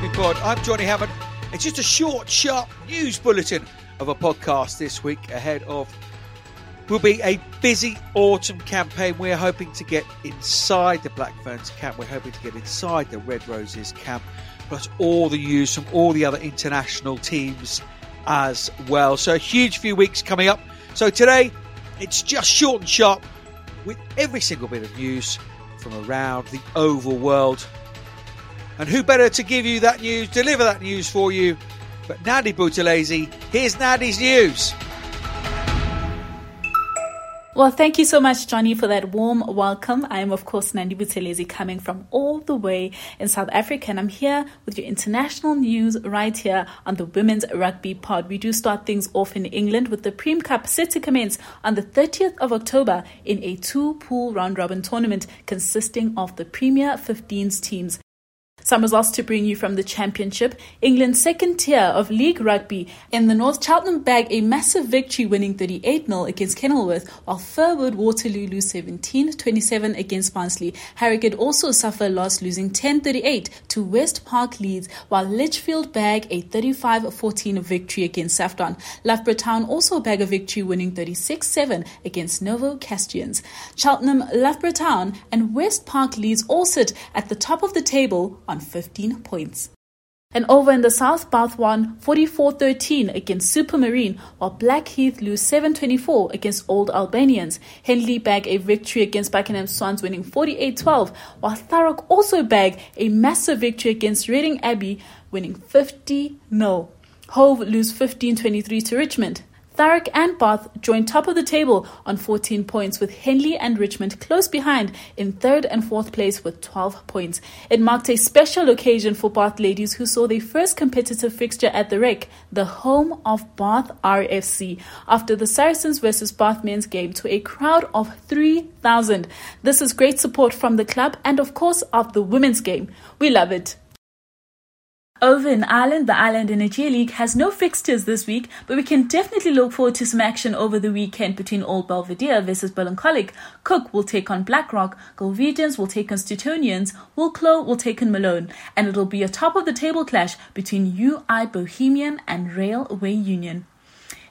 Rugby Pod. I'm Johnny Hammond. It's just a short, sharp news bulletin of a podcast this week ahead of will be a busy autumn campaign. We're hoping to get inside the Black Ferns camp. We're hoping to get inside the Red Roses camp, plus all the news from all the other international teams as well. So a huge few weeks coming up. So today it's just short and sharp with every single bit of news from around the oval world. And who better to give you that news, deliver that news for you, but Nandi Buthelezi. Here's Nandi's news. Well, thank you so much, Johnny, for that warm welcome. I am, of course, Nandi Buthelezi, coming from all the way in South Africa, and I'm here with your international news right here on the Women's Rugby Pod. We do start things off in England with the Prem Cup set to commence on the 30th of October in a two pool round robin tournament consisting of the Premier 15s teams. Some results to bring you from the Championship. England's second tier of League Rugby in the North Cheltenham bag a massive victory winning 38 0 against Kenilworth, while Firwood Waterloo lose 17 27 against Barnsley. Harrogate also suffer a loss losing 10 38 to West Park Leeds, while Lichfield bag a 35 14 victory against Safdon. Loughborough Town also bag a victory winning 36 7 against Novocastrians. Cheltenham, Loughborough Town, and West Park Leeds all sit at the top of the table on 15 points. And over in the South, Bath won 44-13 against Supermarine, while Blackheath lose 7-24 against Old Albanians. Henley bag a victory against Buckingham Swans, winning 48-12, while Thurrock also bag a massive victory against Reading Abbey, winning 50-0. Hove lose 15-23 to Richmond. Thurrock and Bath joined top of the table on 14 points, with Henley and Richmond close behind in third and fourth place with 12 points. It marked a special occasion for Bath ladies who saw their first competitive fixture at the Rec, the home of Bath RFC, after the Saracens versus Bath men's game to a crowd of 3,000. This is great support from the club and, of course, of the women's game. We love it. Over in Ireland, the Ireland Energy League has no fixtures this week, but we can definitely look forward to some action over the weekend between Old Belvedere versus Ballincollig. Cooke will take on Blackrock, Galwegians will take on Suttonians, Wicklow will take on Malone, and it'll be a top of the table clash between UL Bohemian and Railway Union.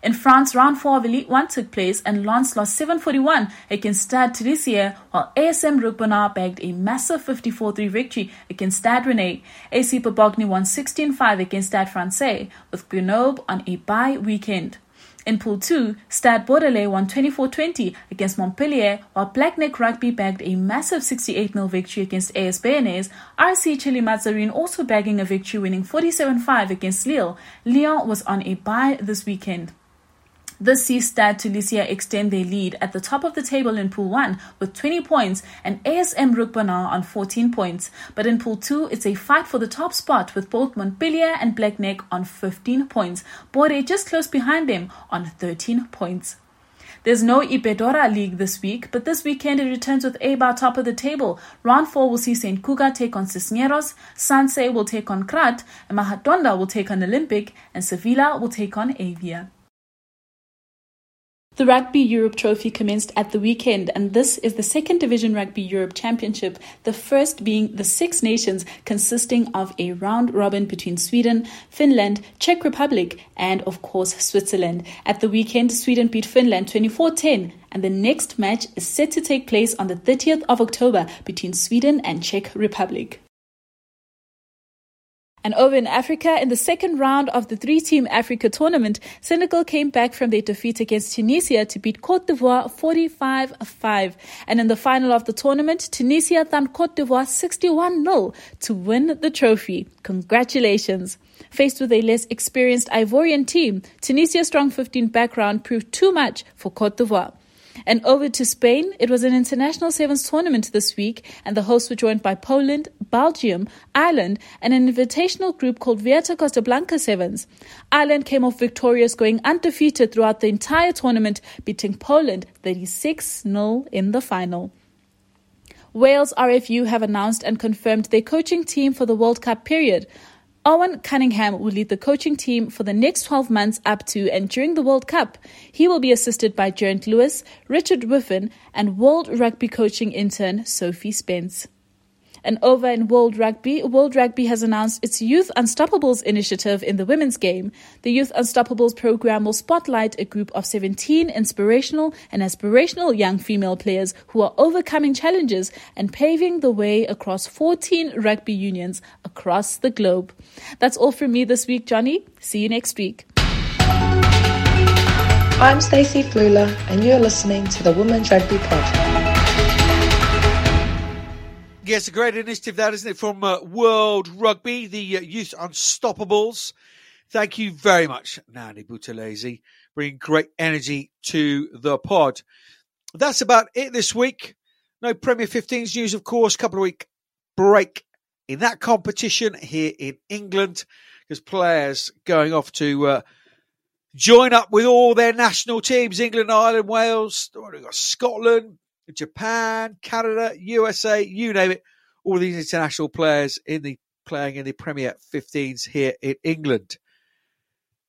In France, round 4 of Elite 1 took place and Lons lost 741 against Stade Toulousain, while ASM Romagnat bagged a massive 54-3 victory against Stade Rennais. AC Bobigny won 16-5 against Stade Francais, with Grenoble on a bye weekend. In Pool 2, Stade Bordelais won 24-20 against Montpellier, while Blagnac Rugby bagged a massive 68-0 victory against AS Bayonnaise. RC Chilly Mazarin also bagging a victory winning 47-5 against Lille. Lyon was on a bye this weekend. This sees Stade Toulousain extend their lead at the top of the table in Pool 1 with 20 points and ASM Romagnat on 14 points. But in Pool 2, it's a fight for the top spot with both Montpellier and Blagnac on 15 points. Bordeaux just close behind them on 13 points. There's no Iberdrola League this week, but this weekend it returns with Eibar top of the table. Round 4 will see St. Cugat take on Cisneros, Sanse will take on CRAT, and Majadahonda will take on Olympic, and Sevilla will take on Avia. The Rugby Europe Trophy commenced at the weekend, and this is the second Division Rugby Europe Championship, the first being the Six Nations, consisting of a round robin between Sweden, Finland, Czech Republic, and of course Switzerland. At the weekend, Sweden beat Finland 24 10, and the next match is set to take place on the 30th of October between Sweden and Czech Republic. And over in Africa, in the second round of the three team Africa tournament, Senegal came back from their defeat against Tunisia to beat Cote d'Ivoire 45 5. And in the final of the tournament, Tunisia thumped Cote d'Ivoire 61 0 to win the trophy. Congratulations. Faced with a less experienced Ivorian team, Tunisia's strong 15 background proved too much for Cote d'Ivoire. And over to Spain, it was an international sevens tournament this week, and the hosts were joined by Poland, Belgium, Ireland, and an invitational group called Vuelta Costa Blanca Sevens. Ireland came off victorious, going undefeated throughout the entire tournament, beating Poland 36 0 in the final. Wales RFU have announced and confirmed their coaching team for the World Cup period. Ioan Cunningham will lead the coaching team for the next 12 months up to and during the World Cup. He will be assisted by Geraint Lewis, Richard Whiffen, and World Rugby coaching intern Sophie Spence. And over in World Rugby, World Rugby has announced its Youth Unstoppables initiative in the women's game. The Youth Unstoppables program will spotlight a group of 17 inspirational and aspirational young female players who are overcoming challenges and paving the way across 14 rugby unions across the globe. That's all from me this week, Johnny. See you next week. I'm Stacey Flula, and you're listening to the Women's Rugby Pod. Yes, a great initiative that, isn't it, from uh, World Rugby, the uh, Youth Unstoppables. Thank you very much, Nandi Buthelezi, bringing great energy to the pod. That's about it this week. No Premier 15s news, of course. Couple of week break in that competition here in England because players going off to uh, join up with all their national teams England, Ireland, Wales, Scotland, Japan, Canada, USA, you name it. All these international players in the playing in the Premier 15s here in England.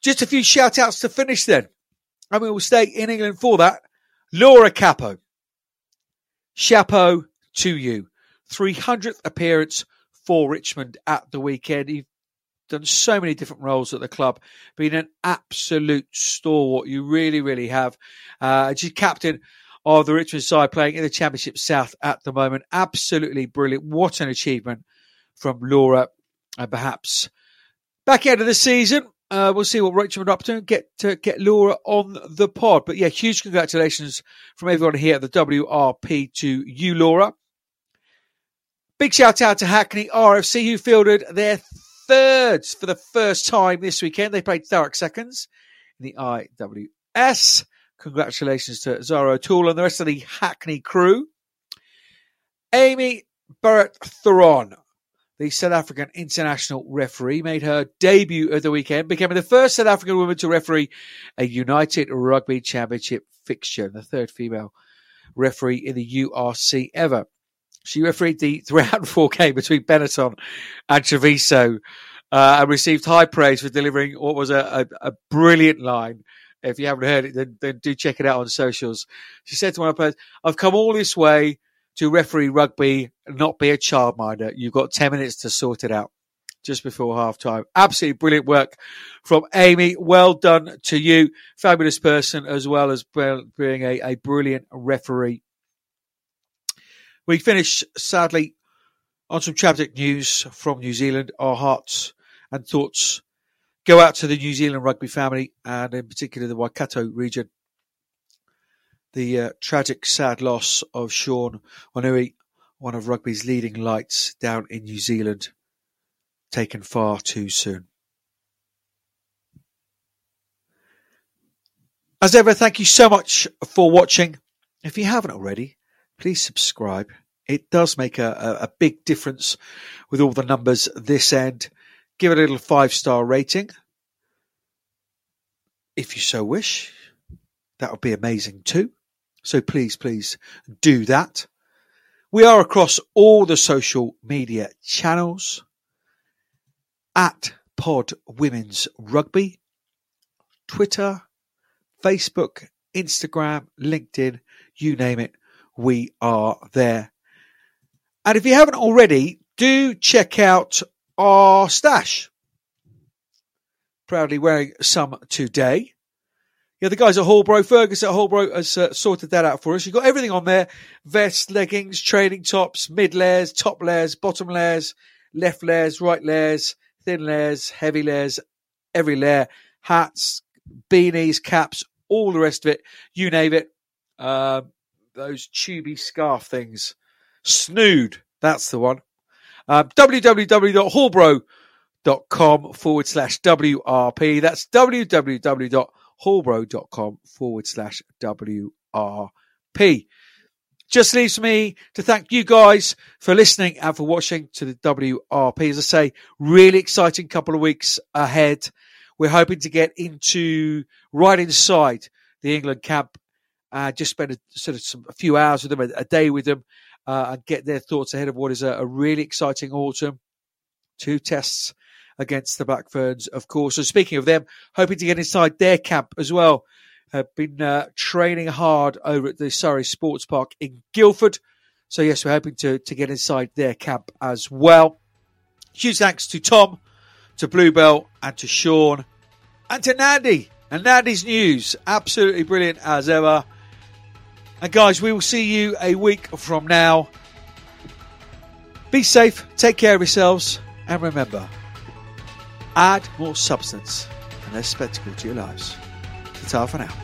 Just a few shout outs to finish then. And we'll stay in England for that. Laura Capo. Chapeau to you. 300th appearance for Richmond at the weekend. You've done so many different roles at the club, been an absolute stalwart. You really, really have. Uh, she's captain of the Richmond side playing in the Championship South at the moment. Absolutely brilliant. What an achievement from Laura. And perhaps back end of the season, uh, we'll see what Richmond are up to and get to get Laura on the pod. But yeah, huge congratulations from everyone here at the WRP to you, Laura. Big shout out to Hackney RFC who fielded their thirds for the first time this weekend. They played Thurrock seconds in the IWS. Congratulations to Zara O'Toole and the rest of the Hackney crew. Aimee Barrett Theron, the South African international referee, made her debut of the weekend, becoming the first South African woman to referee a United Rugby Championship fixture, the third female referee in the URC ever. She refereed the four game between Benetton and Treviso uh, and received high praise for delivering what was a, a, a brilliant line if you haven't heard it, then, then do check it out on socials. She said to one of her I've come all this way to referee rugby, not be a childminder. You've got 10 minutes to sort it out just before half time. Absolutely brilliant work from Aimee. Well done to you. Fabulous person as well as being a, a brilliant referee. We finish, sadly, on some tragic news from New Zealand. Our hearts and thoughts go out to the New Zealand rugby family and in particular the Waikato region. The uh, tragic, sad loss of Sean Wainui, one of rugby's leading lights down in New Zealand, taken far too soon. As ever, thank you so much for watching. If you haven't already, please subscribe. It does make a, a, a big difference with all the numbers this end give it a little five star rating. If you so wish, that would be amazing too. So please, please do that. We are across all the social media channels at Pod Women's Rugby, Twitter, Facebook, Instagram, LinkedIn, you name it, we are there. And if you haven't already, do check out our stash. Proudly wearing some today. Yeah, the guys at Hallbro, Fergus at Hallbro has uh, sorted that out for us. You've got everything on there. vests, leggings, training tops, mid layers, top layers, bottom layers, left layers, right layers, thin layers, heavy layers, every layer, hats, beanies, caps, all the rest of it. You name it. Uh, those tubey scarf things. Snood, that's the one. Um, www.hallbro.com forward slash WRP. That's www.hallbro.com forward slash WRP. Just leaves me to thank you guys for listening and for watching to the WRP. As I say, really exciting couple of weeks ahead. We're hoping to get into right inside the England camp. Uh, just spend a, sort of some, a few hours with them, a, a day with them, uh, and get their thoughts ahead of what is a, a, really exciting autumn. Two tests against the Black Ferns, of course. So speaking of them, hoping to get inside their camp as well. Have been uh, training hard over at the Surrey Sports Park in Guildford. So yes, we're hoping to to get inside their camp as well. Huge thanks to Tom, to Bluebell, and to Sean, and to Nandi and Nandi's news. Absolutely brilliant as ever. And guys, we will see you a week from now. Be safe, take care of yourselves, and remember, add more substance and less spectacle to your lives. Ta for now.